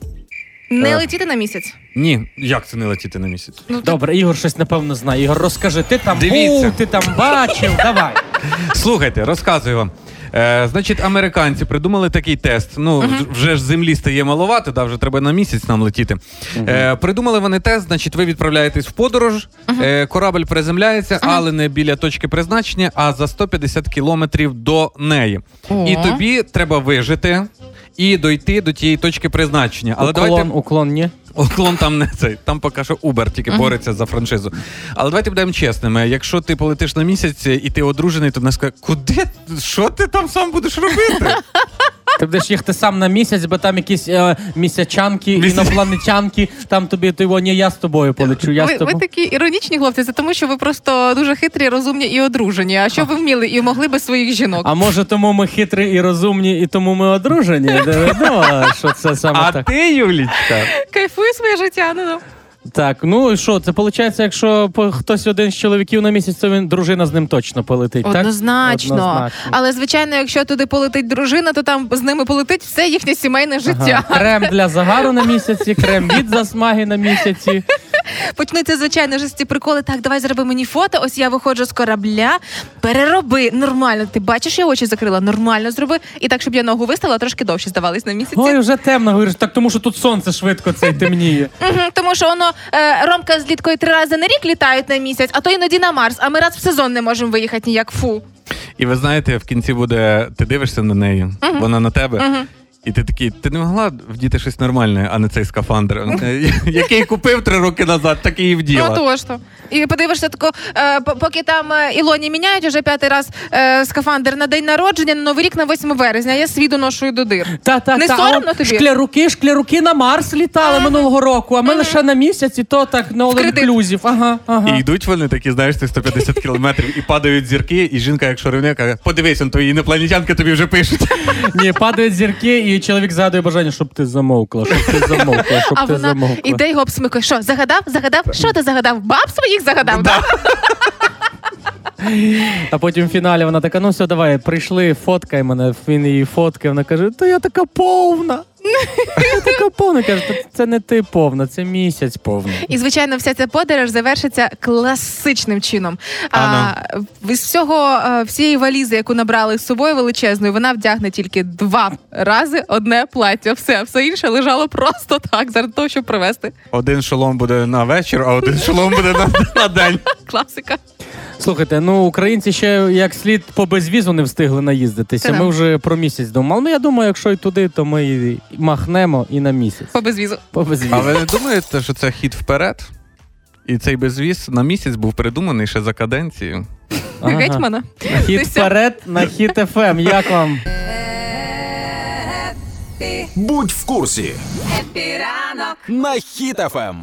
не Е. летіти на місяць. Ні. Як це не летіти на місяць? Добре, Ігор щось напевно знає. Ігор, розкажи, ти там Дивіться. був, ти там бачив. Давай. Слухайте, розказую вам. Е, значить, американці придумали такий тест. Ну, вже ж землі стає маловато, да, вже треба на місяць нам летіти. Е, придумали вони тест, значить, ви відправляєтесь в подорож, е, корабль приземляється, але не біля точки призначення, а за 150 кілометрів до неї. І тобі треба вижити і дойти до тієї точки призначення. Але уклон, давайте уклон, ні. Уклон там не цей, там поки що Uber тільки бореться за франшизу. Але давайте будемо чесними. Якщо ти полетиш на місяць і ти одружений, то не скаже, куди? Що ти там сам будеш робити? Ти будеш їхати сам на місяць, бо там якісь е, місячанки, Місяць- інопланетянки, там тобі ти ні, я з тобою полечу. Я з Ви, ви такі іронічні хлопці, це тому, що ви просто дуже хитрі, розумні і одружені. А що ви вміли і могли без своїх жінок? А може, тому ми хитрі і розумні, і тому ми одружені? Ну, а що це саме А так? ти, Юлічка, Кайфую своє життя. Ну, ну. Так, ну і що, це виходить, якщо по- хтось один з чоловіків на місяць, то він дружина з ним точно полетить. так? Однозначно. Однозначно. Але звичайно, якщо туди полетить дружина, то там з ними полетить все їхнє сімейне життя. Ага. Крем для загару на місяці, крем від засмаги на місяці. Почнуться, звичайно, ж ці приколи. Так, давай зроби мені фото. Ось я виходжу з корабля. Перероби нормально. Ти бачиш, я очі закрила. Нормально зроби. І так, щоб я ногу виставила, трошки довше здавались на місяці. Ой, вже темно, говориш, так тому що тут сонце швидко це темніє. Мгм, тому що воно е, Ромка з літкою три рази на рік літають на місяць, а то іноді на Марс. А ми раз в сезон не можемо виїхати ніяк. Фу. і ви знаєте, в кінці буде, ти дивишся на неї, вона на тебе. І ти такий, ти не могла вдіти щось нормальне, а не цей скафандр, який купив три роки назад, такий і Ну вділа. тож то. І подивишся тако, е, поки там е, Ілоні міняють уже п'ятий раз е, скафандр на день народження, на новий рік на 8 березня. Я свій доношую до дир. Та, та, Не та, соромно а тобі? Шкляруки, шкляруки на Марс літали минулого року, а ми лише на місяць, і то так на all-inclusive. Ага, ага. І йдуть вони такі, знаєш, цих 150 кілометрів, і падають зірки, і жінка, як шоровня, каже, подивись, он твої інопланетянки тобі вже пишуть. Ні, падають зірки, і чоловік згадує бажання, щоб ти замовкла, щоб ти замовкла, щоб А ти вона замовкла. іде його обсмикує. Що, загадав? Загадав? Що ти загадав? Баб своїх загадав? Да. А потім в фіналі вона така: ну все, давай, прийшли, фоткай мене. Він її фоткає. Вона каже: то я така повна. Я така повна. Каже, це не ти повна, це місяць повний. І звичайно, вся ця подорож завершиться класичним чином. А, з всього е, всієї валізи, яку набрали з собою величезною, вона вдягне тільки два рази одне плаття. Все, все інше лежало просто так, заради того, щоб привезти. Один шолом буде на вечір, а один шолом буде на, на день. Класика. Слухайте, ну українці ще як слід по безвізу не встигли наїздитися. Ми вже про місяць думали. Ну я думаю, якщо і туди, то ми і махнемо і на місяць. По безвізу. По безвізу. А ви не думаєте, що це хід вперед? І цей безвіз на місяць був придуманий ще за каденцію. Ага. Гетьмана. Хід вперед на Хіт FM. Як вам? Будь в курсі. На Хіт FM.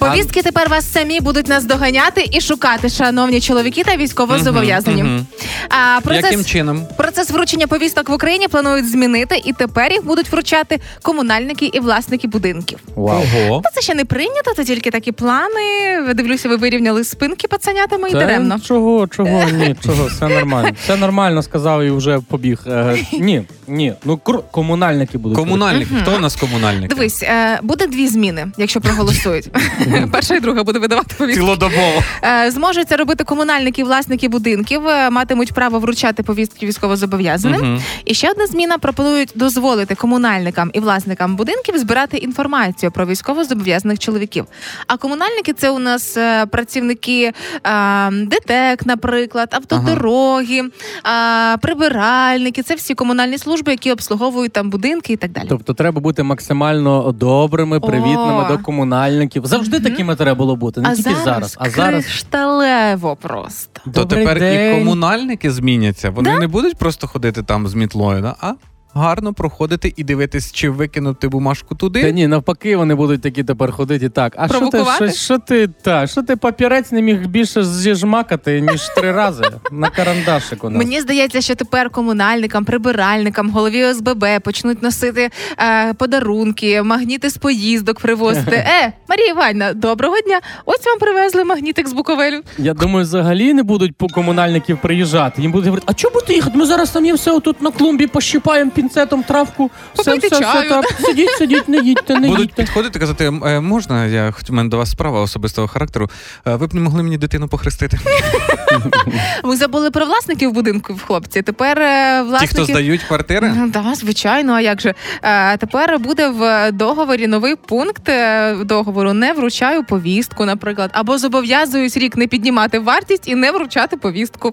Повістки тепер вас самі будуть наздоганяти і шукати, шановні чоловіки та військовозобов'язані. Мгм, мгм. А процес Яким чином? Процес вручення повісток в Україні планують змінити, і тепер їх будуть вручати комунальники і власники будинків. Вау. Ого. Та це ще не прийнято, це тільки такі плани. Дивлюся, ви вирівняли спинки пацанятами і Та даремно. Чого, чого, ні, чого, все нормально. Все нормально, сказав і вже побіг. Е, ні, ні, ну кру- комунальники будуть. Комунальники. Хто у нас комунальник? Дивись, е, буде дві зміни, якщо проголосують. Перша і друга буде видавати повістки. Цілодобово. Е, Зможуть це робити комунальники власники будинків, е, матимуть право вручати повістки військовозобов'язаним. Мгм. І ще одна зміна пропонують дозволити комунальникам і власникам будинків збирати інформацію про військовозобов'язаних чоловіків. А комунальники це у нас е, працівники е, ДТЕК, наприклад, автодороги, е, прибиральники. Це всі комунальні служби, які обслуговують там будинки і так далі. Тобто треба бути максимально добрими, привітними О. до комунальників. Завжди Мгм. такими треба було бути, не а тільки зараз, зараз. А зараз кришталево просто. То Добрий тепер і комунальники зміняться. Вони не будуть просто ходити там з мітлою, да? а гарно проходити і дивитись, чи викинути бумажку туди. Та ні, навпаки, вони будуть такі тепер ходити так. А що ти, що, що ти та що ти папірець не міг більше зіжмакати, ніж три рази на карандашик у нас. Мені здається, що тепер комунальникам, прибиральникам, голові ОСББ почнуть носити е, подарунки, магніти з поїздок привозити. Е, Марія Іванівна, доброго дня! Ось вам привезли магнітик з Буковелю. Я думаю, взагалі не будуть по комунальників приїжджати. Їм будуть говорити, а чого будете їхати? Ми зараз самі все отут на клумбі пощипаємо пінцетом травку. Все, все, все, чаю, так. Сидіть, сидіть, не їдьте, не Будуть їдьте. підходити казати, «Е, можна, я хоч у мене до вас справа особистого характеру. Е, Ви б не могли мені дитину похрестити. Ми забули про власників будинків, хлопці. Тепер е, Ті, хто здають квартири. Ну, да, звичайно, а як же? Е, тепер буде в договорі новий пункт договору не вручаю повістку, наприклад, або зобов'язуюсь рік не піднімати вартість і не вручати повістку.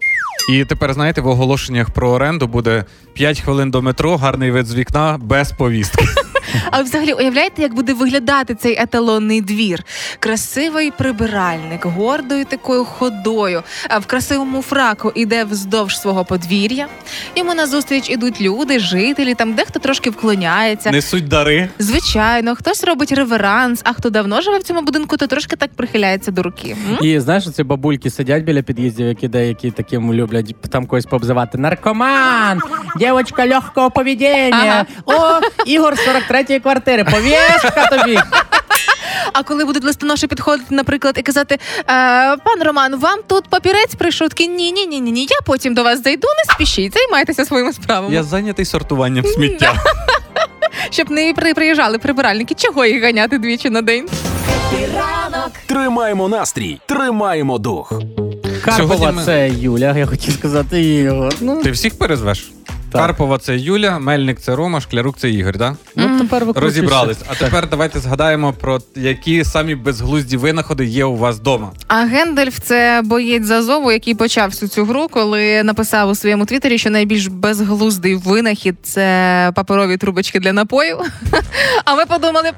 І тепер, знаєте, в оголошеннях про оренду буде 5 хвилин до метро, гарний вид з вікна без повістки. А взагалі уявляєте, як буде виглядати цей еталонний двір? Красивий прибиральник, гордою такою ходою, в красивому фраку іде вздовж свого подвір'я. Йому назустріч ідуть люди, жителі, там дехто трошки вклоняється. Несуть дари. Звичайно, хтось робить реверанс, а хто давно живе в цьому будинку, то трошки так прихиляється до руки. М? І знаєш, ці бабульки сидять біля під'їздів, які деякі таким люблять там когось пообзивати. Наркоман, дівчинка легкого поведення. Ага. О, Ігор 43 третьої квартири. Пов'язка тобі. А коли будуть листоноші підходити, наприклад, і казати: е, пан Роман, вам тут папірець прийшов? Такий, ні, ні, ні, ні, ні. Я потім до вас зайду, не спішіть, займайтеся своїми справами. Я зайнятий сортуванням сміття. Щоб не приїжджали прибиральники, чого їх ганяти двічі на день? Тримаємо настрій, тримаємо дух. Карпова це Юля, я хотів сказати Ну, Ти всіх перезвеш? Так. Карпова це Юля, Мельник це Рома, Шклярук це Ігор, так? ну тепер викручуйся. Розібрались. А тепер давайте згадаємо про які самі безглузді винаходи є у вас вдома. А Гендальф це боєць з Азову, який почав всю цю гру, коли написав у своєму твіттері, що найбільш безглуздий винахід це паперові трубочки для напою. А ми подумали,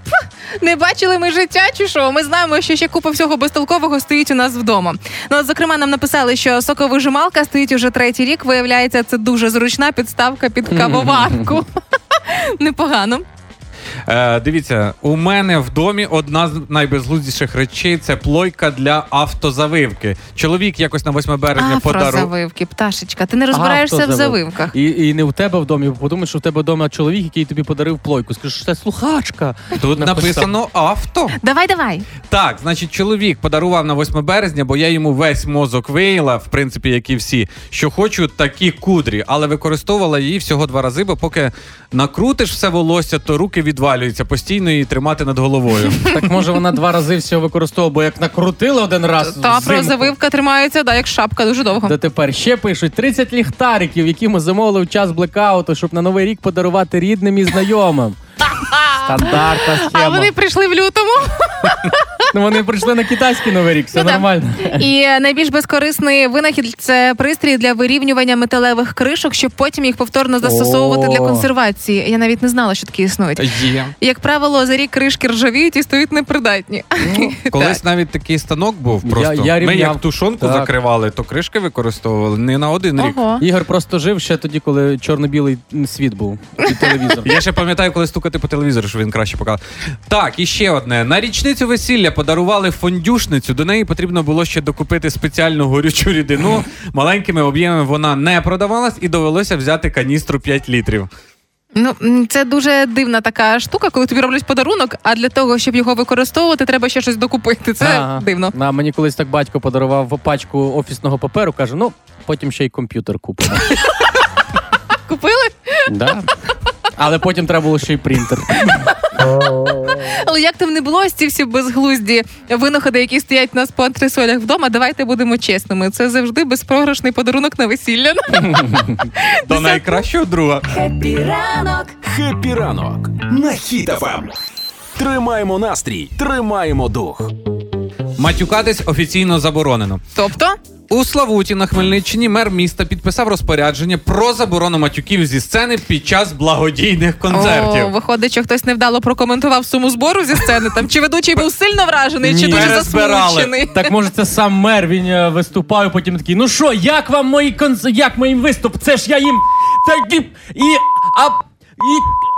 не бачили ми життя чи що? Ми знаємо, що ще купа всього безтолкового стоїть у нас вдома. Ну, от, зокрема, нам написали, що соковижималка стоїть уже третій рік. Виявляється, це дуже зручна підставка під кавоварку. Непогано. Е, дивіться, у мене в домі одна з найбезглуздіших речей це плойка для автозавивки. Чоловік якось на 8 березня подарував. Автозавивки, пташечка. Ти не розбираєшся в Автозавив. завивках. І, і не у тебе в домі, бо подумай, що в тебе вдома чоловік, який тобі подарив плойку. Скажеш, що це слухачка. Тут Написав. написано авто. Давай, давай. Так, значить, чоловік подарував на 8 березня, бо я йому весь мозок виїла, в принципі, як і всі, що хочу такі кудрі, але використовувала її всього два рази, бо поки накрутиш все волосся, то руки відвалюються постійно і тримати над головою. Так може вона два рази всього використовувала, бо як накрутила один раз. Та прозавивка про завивка тримається, да, як шапка, дуже довго. Та тепер ще пишуть 30 ліхтариків, які ми замовили в час блекауту, щоб на новий рік подарувати рідним і знайомим. Стандартна схема. А вони прийшли в лютому. Ну, вони прийшли на китайський новий рік, все Ну, нормально. І е, найбільш безкорисний винахід це пристрій для вирівнювання металевих кришок, щоб потім їх повторно застосовувати О. для консервації. Я навіть не знала, що такі існують. Є. Як правило, за рік кришки ржавіють і стають непридатні. Колись навіть такий станок був просто. Я- я Ми як тушонку Так. закривали, то кришки використовували не на один рік. Ого. Ігор просто жив ще тоді, коли чорно-білий світ був і телевізор. Я ще пам'ятаю, коли стукати по телевізору, що він краще показав. Так, і ще одне. На річницю весілля подарували фондюшницю. До неї потрібно було ще докупити спеціальну горючу рідину. Маленькими об'ємами вона не продавалась і довелося взяти каністру 5 літрів. Ну це дуже дивна така штука, коли тобі роблять подарунок, а для того, щоб його використовувати, треба ще щось докупити. Це Ага. дивно. А мені колись так батько подарував пачку офісного паперу, каже: ну, потім ще й комп'ютер купимо. Купили? да. Але потім треба було ще й принтер. Але як там не було, ось ці всі безглузді винаходи, які стоять у нас по антресолях вдома, давайте будемо чесними. Це завжди безпрограшний подарунок на весілля. До найкращого друга. Хеппі ранок на Хіт FM. Тримаємо настрій, тримаємо дух. Матюкатись офіційно заборонено. Тобто, У Славуті на Хмельниччині мер міста підписав розпорядження про заборону матюків зі сцени під час благодійних концертів. О, виходить, що хтось невдало прокоментував суму збору зі сцени. Там чи ведучий був сильно вражений, чи Ні. дуже засмучений. Так може це сам мер він е, виступав, і потім такий, ну що, як вам мої конц... як мій виступ? Це ж я їм такі і а і.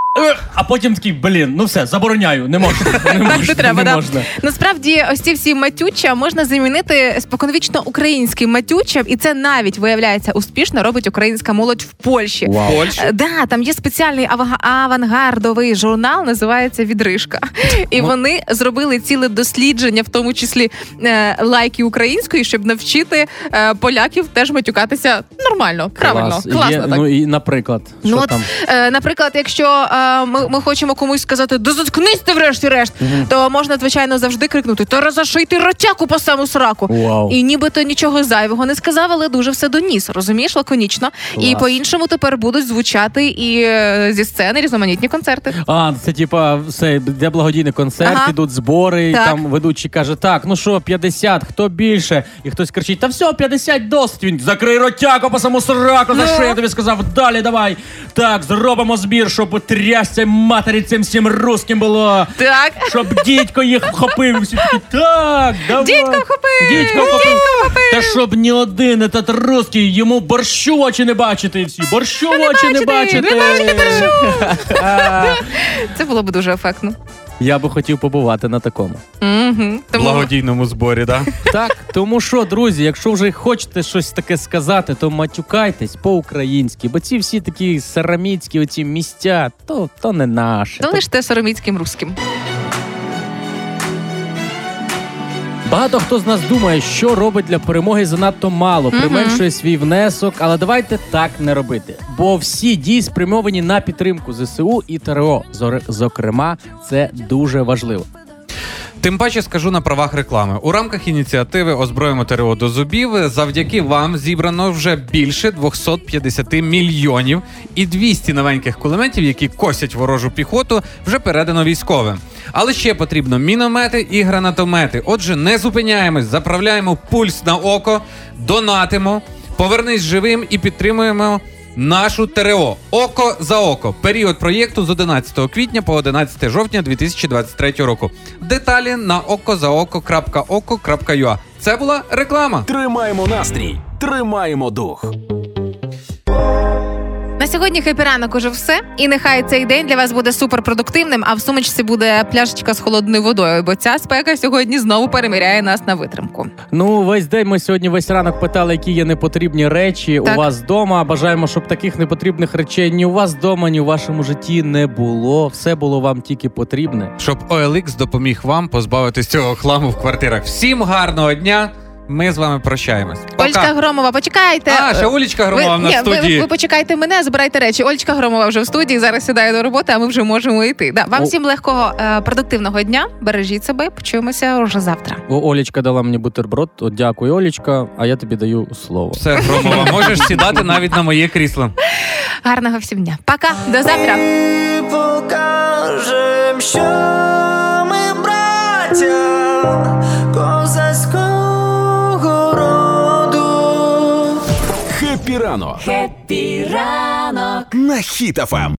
А потім такий, блін, ну все, забороняю, не можна. Не Так можна, не треба, не да. можна. Насправді, ось ці всі матюча можна замінити споконвічно українським матючам, і це навіть виявляється успішно робить українська молодь в Польщі. Вау. Польща. Е, Да, там є спеціальний авангардовий журнал, називається Відрижка. І Ну. вони зробили ціле дослідження, в тому числі е, лайки української, щоб навчити е, поляків теж матюкатися нормально, правильно, Клас. класно Є, так. Ну і наприклад, що Ну, от, там? Е, наприклад, якщо ми, ми хочемо комусь сказати, да заткнись ти врешті-решт, то можна, звичайно, завжди крикнути: Та розаший ротяку по саму сраку. Вау. І нібито нічого зайвого не сказав, але дуже все доніс. Розумієш, лаконічно. І по-іншому тепер будуть звучати і е, зі сцени різноманітні концерти. А, це типа все, де благодійний концерт, Ага. ідуть збори, і Так. там ведучий каже: так, ну що, 50, хто більше? І хтось кричить: Та все, 50 досить. Він закрий ротяку по саму сраку, за Ну. що я тобі сказав? Далі давай. Так, зробимо збір, щоб трясся матері цим всім русським було. Так. Щоб дідько їх вхопив. Всі такі, так, давай. Дідько вхопив! Дідько вхопив. Та щоб ні один этот русський йому борщу в очі не бачити. І всі борщу в очі не бачити, не бачити Це було б дуже ефектно. Я би хотів побувати на такому. Угу. Тому Благодійному зборі, да? Так, тому що, друзі, якщо вже хочете щось таке сказати, то матюкайтесь по-українськи, бо ці всі такі сараміцькі оці місця, то, то не наше. то лиште сороміцьким русським. Багато хто з нас думає, що робить для перемоги занадто мало, применшує свій внесок, але давайте так не робити. Бо всі дії спрямовані на підтримку ЗСУ і ТРО. Зокрема, це дуже важливо. Тим паче скажу на правах реклами. У рамках ініціативи Озброїмо ТРО до зубів завдяки вам зібрано вже більше 250 мільйонів і 200 новеньких кулеметів, які косять ворожу піхоту, вже передано військовим. Але ще потрібно міномети і гранатомети. Отже, не зупиняємось, заправляємо пульс на око, донатимо, повернись живим і підтримуємо. Нашу ТРО око за око. Період проєкту з 11 квітня по 11 жовтня 2023 року. Деталі на okozaoko.oko.ua. Це була реклама. Тримаємо настрій, тримаємо дух. Сьогодні хепі ранок уже все. І нехай цей день для вас буде суперпродуктивним, а в сумочці буде пляшечка з холодною водою, бо ця спека сьогодні знову переміряє нас на витримку. Ну, весь день ми сьогодні весь ранок питали, які є непотрібні речі Так. у вас вдома. Бажаємо, щоб таких непотрібних речей ні у вас вдома, ні у вашому житті не було. Все було вам тільки потрібне. Щоб OLX допоміг вам позбавитись цього хламу в квартирах. Всім гарного дня. Ми з вами прощаємось. Пока. Ольчка Громова, почекайте. А, ще Олічка Громова ви, на ні, ви, студії. ви почекайте мене, збирайте речі. Ольчка Громова вже в студії. Зараз сідає до роботи, а ми вже можемо йти. Да, вам О. всім легкого е, продуктивного дня. Бережіть себе. Почуємося вже завтра. О, Олічка дала мені бутерброд. От дякую, Олічка. А я тобі даю слово. Все, Громова, можеш сідати навіть на моє крісло. Гарного всім дня. Пока, до завтра. І покажем, що ми браття Хеппі ранок. Хеппі ранок на хітафам.